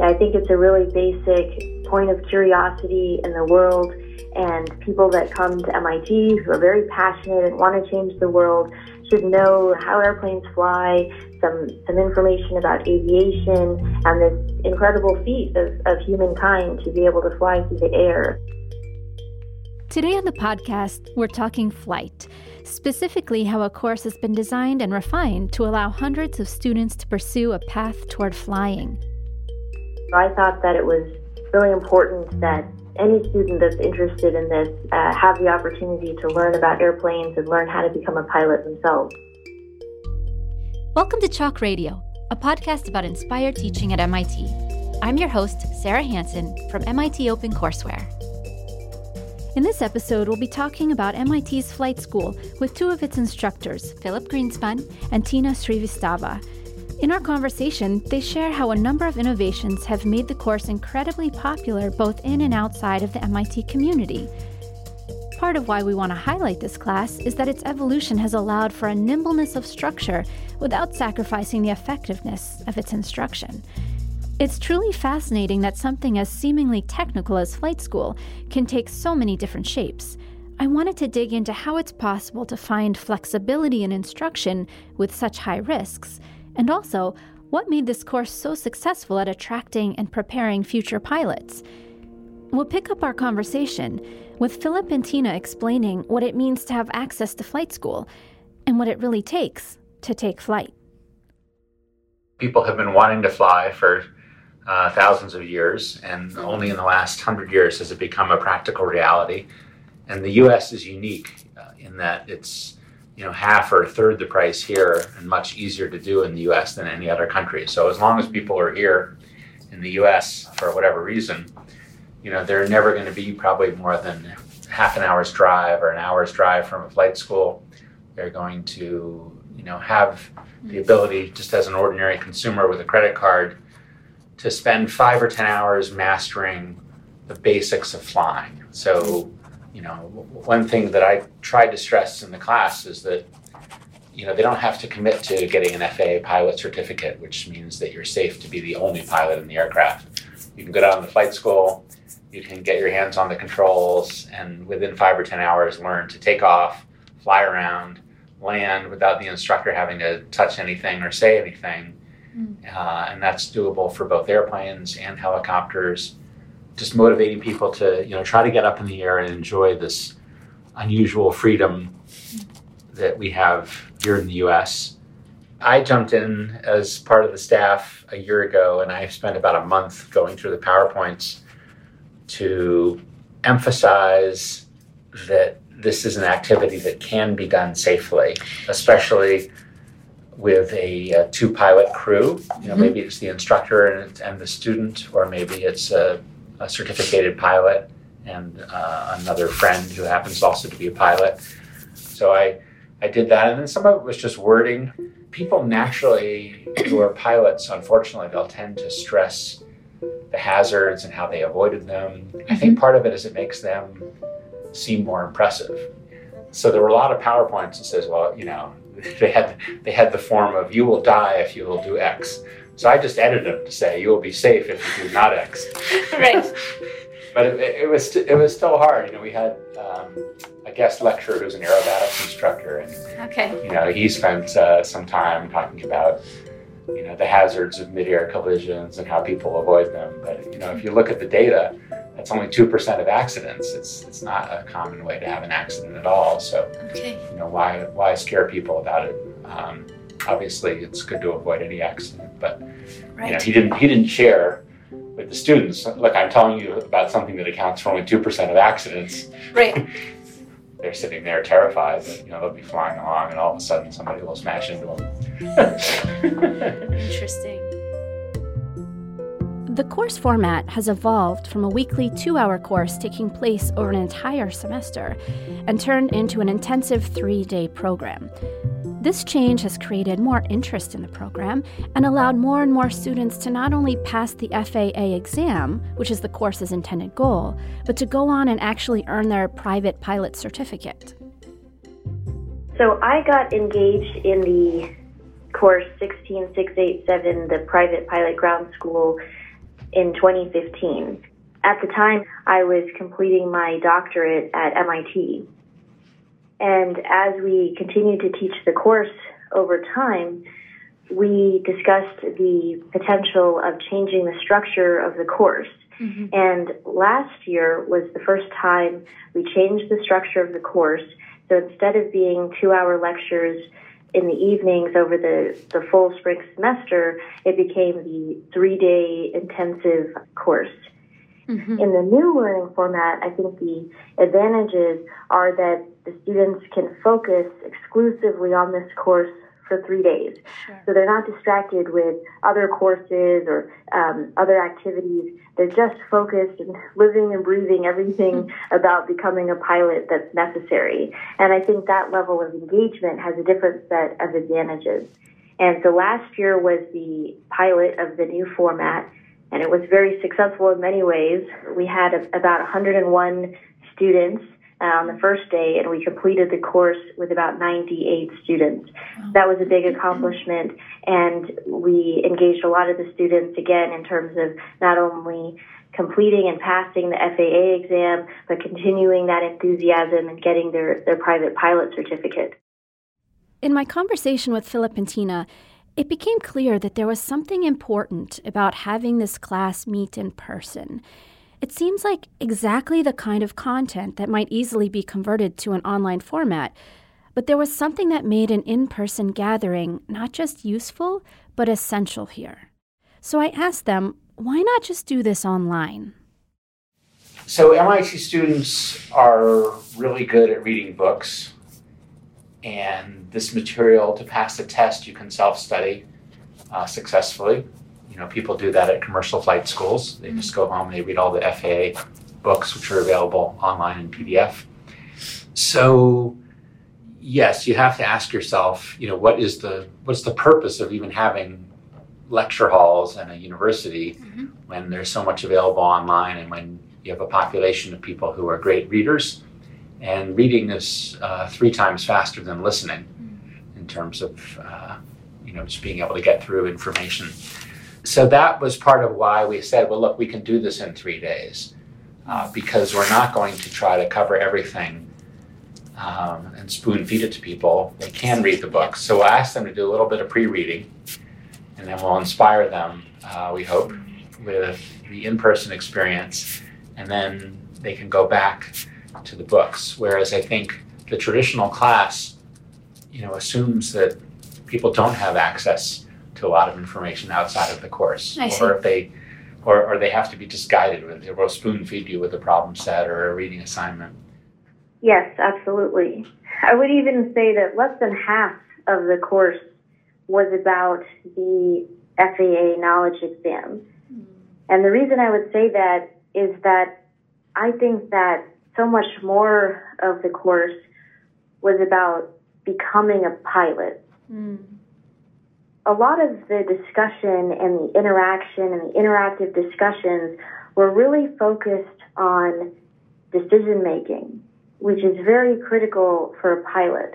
I think it's a really basic point of curiosity in the world, and people that come to MIT who are very passionate and want to change the world should know how airplanes fly, some, some information about aviation, and this incredible feat of, of humankind to be able to fly through the air. Today on the podcast, we're talking flight, specifically how a course has been designed and refined to allow hundreds of students to pursue a path toward flying. I thought that it was really important that any student that's interested in this uh, have the opportunity to learn about airplanes and learn how to become a pilot themselves. Welcome to Chalk Radio, a podcast about inspired teaching at MIT. I'm your host, Sarah Hansen from MIT OpenCourseware. In this episode, we'll be talking about MIT's flight school with two of its instructors, Philip Greenspun and Tina Srivastava. In our conversation, they share how a number of innovations have made the course incredibly popular both in and outside of the MIT community. Part of why we want to highlight this class is that its evolution has allowed for a nimbleness of structure without sacrificing the effectiveness of its instruction. It's truly fascinating that something as seemingly technical as flight school can take so many different shapes. I wanted to dig into how it's possible to find flexibility in instruction with such high risks, and also what made this course so successful at attracting and preparing future pilots. We'll pick up our conversation with Philip and Tina explaining what it means to have access to flight school and what it really takes to take flight. People have been wanting to fly for uh, thousands of years, and only in the last hundred years has it become a practical reality. And the U.S. is unique uh, in that it's you know half or a third the price here, and much easier to do in the U.S. than any other country. So as long as people are here in the U.S. for whatever reason, you know they're never going to be probably more than half an hour's drive or an hour's drive from a flight school. They're going to you know have the mm. ability just as an ordinary consumer with a credit card to spend five or 10 hours mastering the basics of flying. So, you know, one thing that I tried to stress in the class is that, you know, they don't have to commit to getting an FAA pilot certificate, which means that you're safe to be the only pilot in the aircraft. You can go down to flight school, you can get your hands on the controls, and within five or 10 hours, learn to take off, fly around, land without the instructor having to touch anything or say anything Mm. Uh, and that's doable for both airplanes and helicopters. Just motivating people to, you know, try to get up in the air and enjoy this unusual freedom that we have here in the U.S. I jumped in as part of the staff a year ago, and I spent about a month going through the PowerPoints to emphasize that this is an activity that can be done safely, especially with a, a two pilot crew. You know, mm-hmm. maybe it's the instructor and, and the student, or maybe it's a, a certificated pilot and uh, another friend who happens also to be a pilot. So I, I did that, and then some of it was just wording. People naturally who are pilots, unfortunately, they'll tend to stress the hazards and how they avoided them. I think mm-hmm. part of it is it makes them seem more impressive. So there were a lot of PowerPoints that says, well, you know, they had they had the form of "you will die if you will do X." So I just edited them to say "you will be safe if you do not X." right. but it, it, was it was still hard. You know, we had um, a guest lecturer who's an aerobatics instructor, and okay. you know he spent uh, some time talking about you know the hazards of mid-air collisions and how people avoid them. But you know, if you look at the data, that's only two percent of accidents. It's it's not a common way to have an accident at all. So okay. you know why why scare people about it? Um, obviously, it's good to avoid any accident, but right. you know he didn't he didn't share with the students. Look, I'm telling you about something that accounts for only two percent of accidents. Right. They're sitting there terrified that you know they'll be flying along and all of a sudden somebody will smash into them. Interesting. The course format has evolved from a weekly two hour course taking place over an entire semester and turned into an intensive three day program. This change has created more interest in the program and allowed more and more students to not only pass the FAA exam, which is the course's intended goal, but to go on and actually earn their private pilot certificate. So I got engaged in the course 16687, the private pilot ground school in 2015. At the time, I was completing my doctorate at MIT. And as we continued to teach the course over time, we discussed the potential of changing the structure of the course. Mm-hmm. And last year was the first time we changed the structure of the course. So instead of being two hour lectures in the evenings over the, the full spring semester, it became the three day intensive course. Mm-hmm. In the new learning format, I think the advantages are that the students can focus exclusively on this course for three days. Sure. So they're not distracted with other courses or um, other activities. They're just focused and living and breathing everything mm-hmm. about becoming a pilot that's necessary. And I think that level of engagement has a different set of advantages. And so last year was the pilot of the new format, and it was very successful in many ways. We had a, about 101 students on the first day, and we completed the course with about 98 students. That was a big accomplishment, and we engaged a lot of the students again in terms of not only completing and passing the FAA exam, but continuing that enthusiasm and getting their, their private pilot certificate. In my conversation with Philip and Tina, it became clear that there was something important about having this class meet in person. It seems like exactly the kind of content that might easily be converted to an online format, but there was something that made an in person gathering not just useful, but essential here. So I asked them, why not just do this online? So, MIT students are really good at reading books, and this material to pass the test you can self study uh, successfully. You know, people do that at commercial flight schools. They just go home, they read all the FAA books, which are available online in PDF. So, yes, you have to ask yourself, you know, what is the what's the purpose of even having lecture halls and a university mm-hmm. when there's so much available online and when you have a population of people who are great readers and reading is uh, three times faster than listening mm-hmm. in terms of uh, you know just being able to get through information so that was part of why we said, well, look, we can do this in three days uh, because we're not going to try to cover everything um, and spoon feed it to people. They can read the books. So we'll ask them to do a little bit of pre reading and then we'll inspire them, uh, we hope, with the in person experience. And then they can go back to the books. Whereas I think the traditional class, you know, assumes that people don't have access to a lot of information outside of the course. I see. Or if they or, or they have to be just guided with they will spoon feed you with a problem set or a reading assignment. Yes, absolutely. I would even say that less than half of the course was about the FAA knowledge exam. Mm. And the reason I would say that is that I think that so much more of the course was about becoming a pilot. Mm a lot of the discussion and the interaction and the interactive discussions were really focused on decision making, which is very critical for a pilot.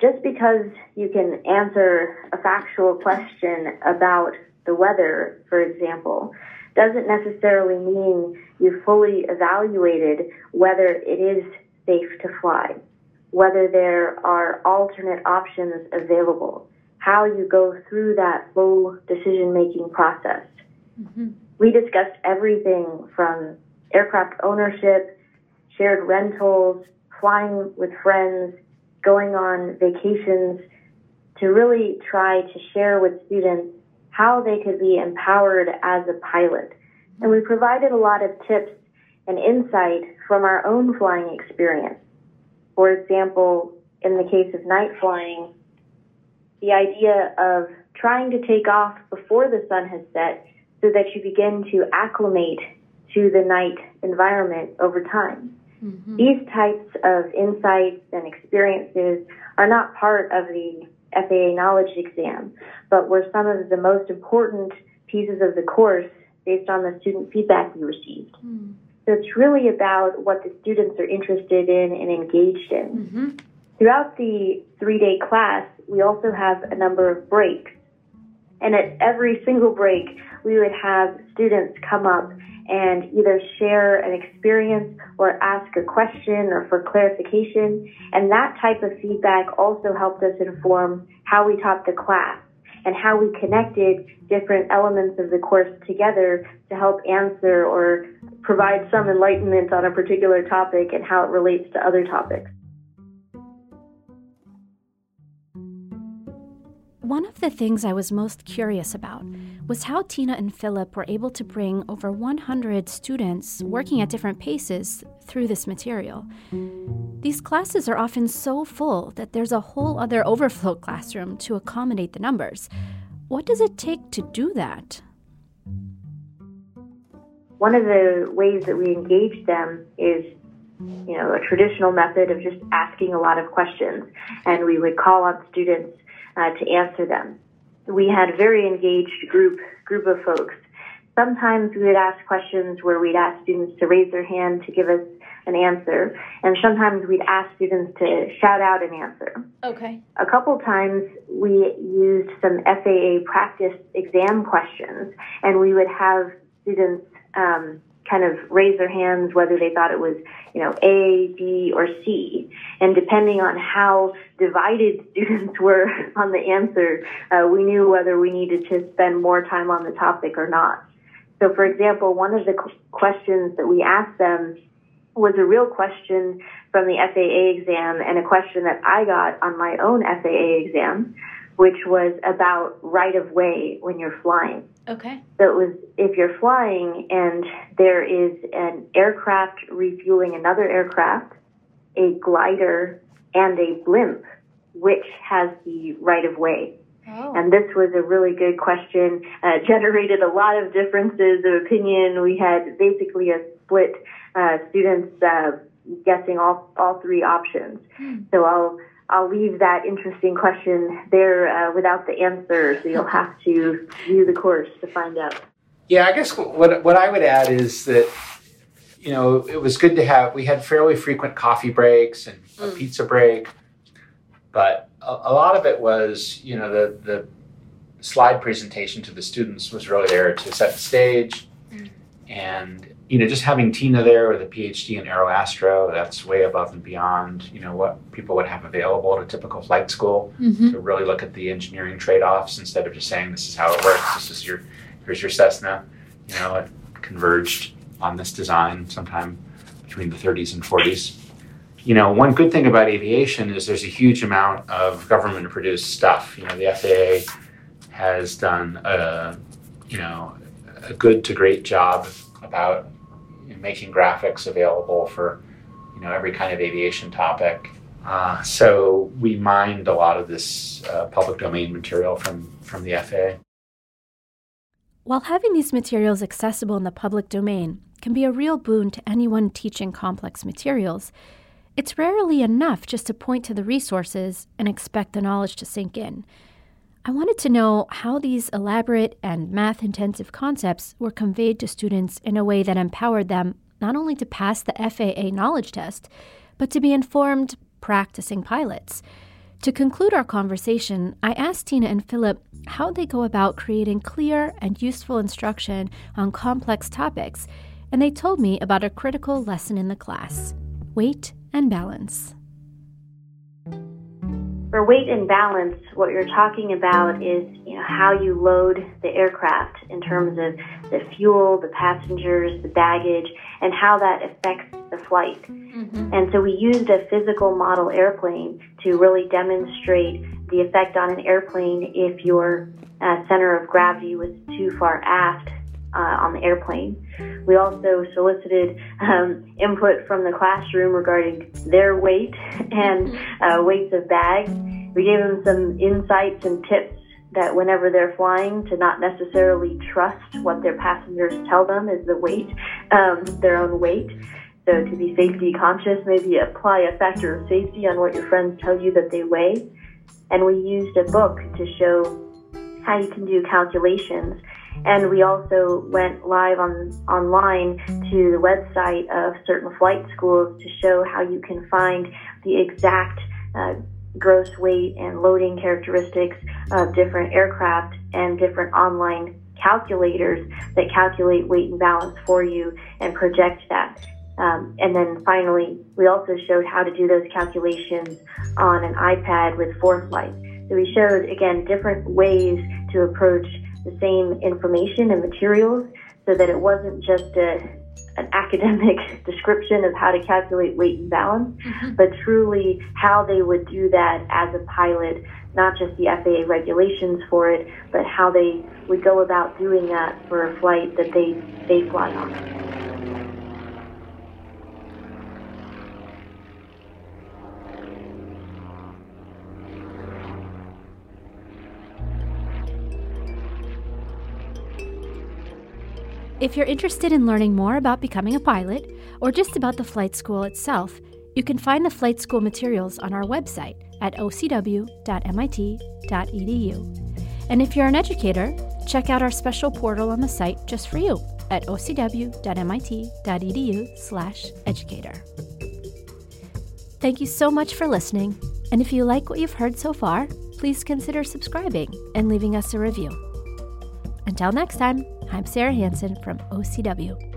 Just because you can answer a factual question about the weather, for example, doesn't necessarily mean you fully evaluated whether it is safe to fly, whether there are alternate options available how you go through that full decision making process. Mm-hmm. We discussed everything from aircraft ownership, shared rentals, flying with friends, going on vacations, to really try to share with students how they could be empowered as a pilot. And we provided a lot of tips and insight from our own flying experience. For example, in the case of night flying, the idea of trying to take off before the sun has set so that you begin to acclimate to the night environment over time. Mm-hmm. These types of insights and experiences are not part of the FAA knowledge exam, but were some of the most important pieces of the course based on the student feedback we received. Mm. So it's really about what the students are interested in and engaged in. Mm-hmm. Throughout the three day class, we also have a number of breaks. And at every single break, we would have students come up and either share an experience or ask a question or for clarification. And that type of feedback also helped us inform how we taught the class and how we connected different elements of the course together to help answer or provide some enlightenment on a particular topic and how it relates to other topics. One of the things I was most curious about was how Tina and Philip were able to bring over 100 students working at different paces through this material. These classes are often so full that there's a whole other overflow classroom to accommodate the numbers. What does it take to do that? One of the ways that we engage them is you know, a traditional method of just asking a lot of questions. And we would call on students uh, to answer them. We had a very engaged group group of folks. Sometimes we would ask questions where we'd ask students to raise their hand to give us an answer, and sometimes we'd ask students to shout out an answer. Okay. A couple times we used some FAA practice exam questions, and we would have students um, kind of raise their hands whether they thought it was, you know, A, B, or C. And depending on how divided students were on the answer, uh, we knew whether we needed to spend more time on the topic or not. So, for example, one of the questions that we asked them was a real question from the FAA exam and a question that I got on my own FAA exam, which was about right of way when you're flying. Okay. So it was if you're flying and there is an aircraft refueling another aircraft, a glider, and a blimp, which has the right of way? Oh. And this was a really good question, uh, generated a lot of differences of opinion. We had basically a split uh, students uh, guessing all, all three options. Hmm. So I'll I'll leave that interesting question there uh, without the answer, so you'll have to view the course to find out. Yeah, I guess what what I would add is that you know it was good to have. We had fairly frequent coffee breaks and a mm. pizza break, but a, a, lot of it was you know the the slide presentation to the students was really there to set the stage, mm. and you know, just having Tina there with a PhD in aeroastro, that's way above and beyond, you know, what people would have available at a typical flight school mm-hmm. to really look at the engineering trade-offs instead of just saying this is how it works. This is your here's your Cessna. You know, it converged on this design sometime between the 30s and 40s. You know, one good thing about aviation is there's a huge amount of government produced stuff. You know, the FAA has done a, you know, a good to great job about making graphics available for you know every kind of aviation topic. Uh, so we mined a lot of this uh, public domain material from from the FAA. While having these materials accessible in the public domain can be a real boon to anyone teaching complex materials, it's rarely enough just to point to the resources and expect the knowledge to sink in. I wanted to know how these elaborate and math intensive concepts were conveyed to students in a way that empowered them not only to pass the FAA knowledge test, but to be informed, practicing pilots. To conclude our conversation, I asked Tina and Philip how they go about creating clear and useful instruction on complex topics, and they told me about a critical lesson in the class weight and balance. For weight and balance, what you're talking about is you know how you load the aircraft in terms of the fuel, the passengers, the baggage, and how that affects the flight. Mm-hmm. And so we used a physical model airplane to really demonstrate the effect on an airplane if your uh, center of gravity was too far aft uh, on the airplane. We also solicited um, input from the classroom regarding their weight and uh, weights of bags. We gave them some insights and tips that whenever they're flying, to not necessarily trust what their passengers tell them is the weight, um, their own weight. So to be safety conscious, maybe apply a factor of safety on what your friends tell you that they weigh. And we used a book to show how you can do calculations and we also went live on online to the website of certain flight schools to show how you can find the exact uh, gross weight and loading characteristics of different aircraft and different online calculators that calculate weight and balance for you and project that. Um, and then finally, we also showed how to do those calculations on an iPad with ForeFlight. So we showed, again, different ways to approach the same information and materials so that it wasn't just a, an academic description of how to calculate weight and balance, mm-hmm. but truly how they would do that as a pilot, not just the FAA regulations for it, but how they would go about doing that for a flight that they, they fly on. If you're interested in learning more about becoming a pilot, or just about the flight school itself, you can find the flight school materials on our website at ocw.mit.edu. And if you're an educator, check out our special portal on the site just for you at ocw.mit.edu/educator. Thank you so much for listening, and if you like what you've heard so far, please consider subscribing and leaving us a review. Until next time, I'm Sarah Hansen from OCW.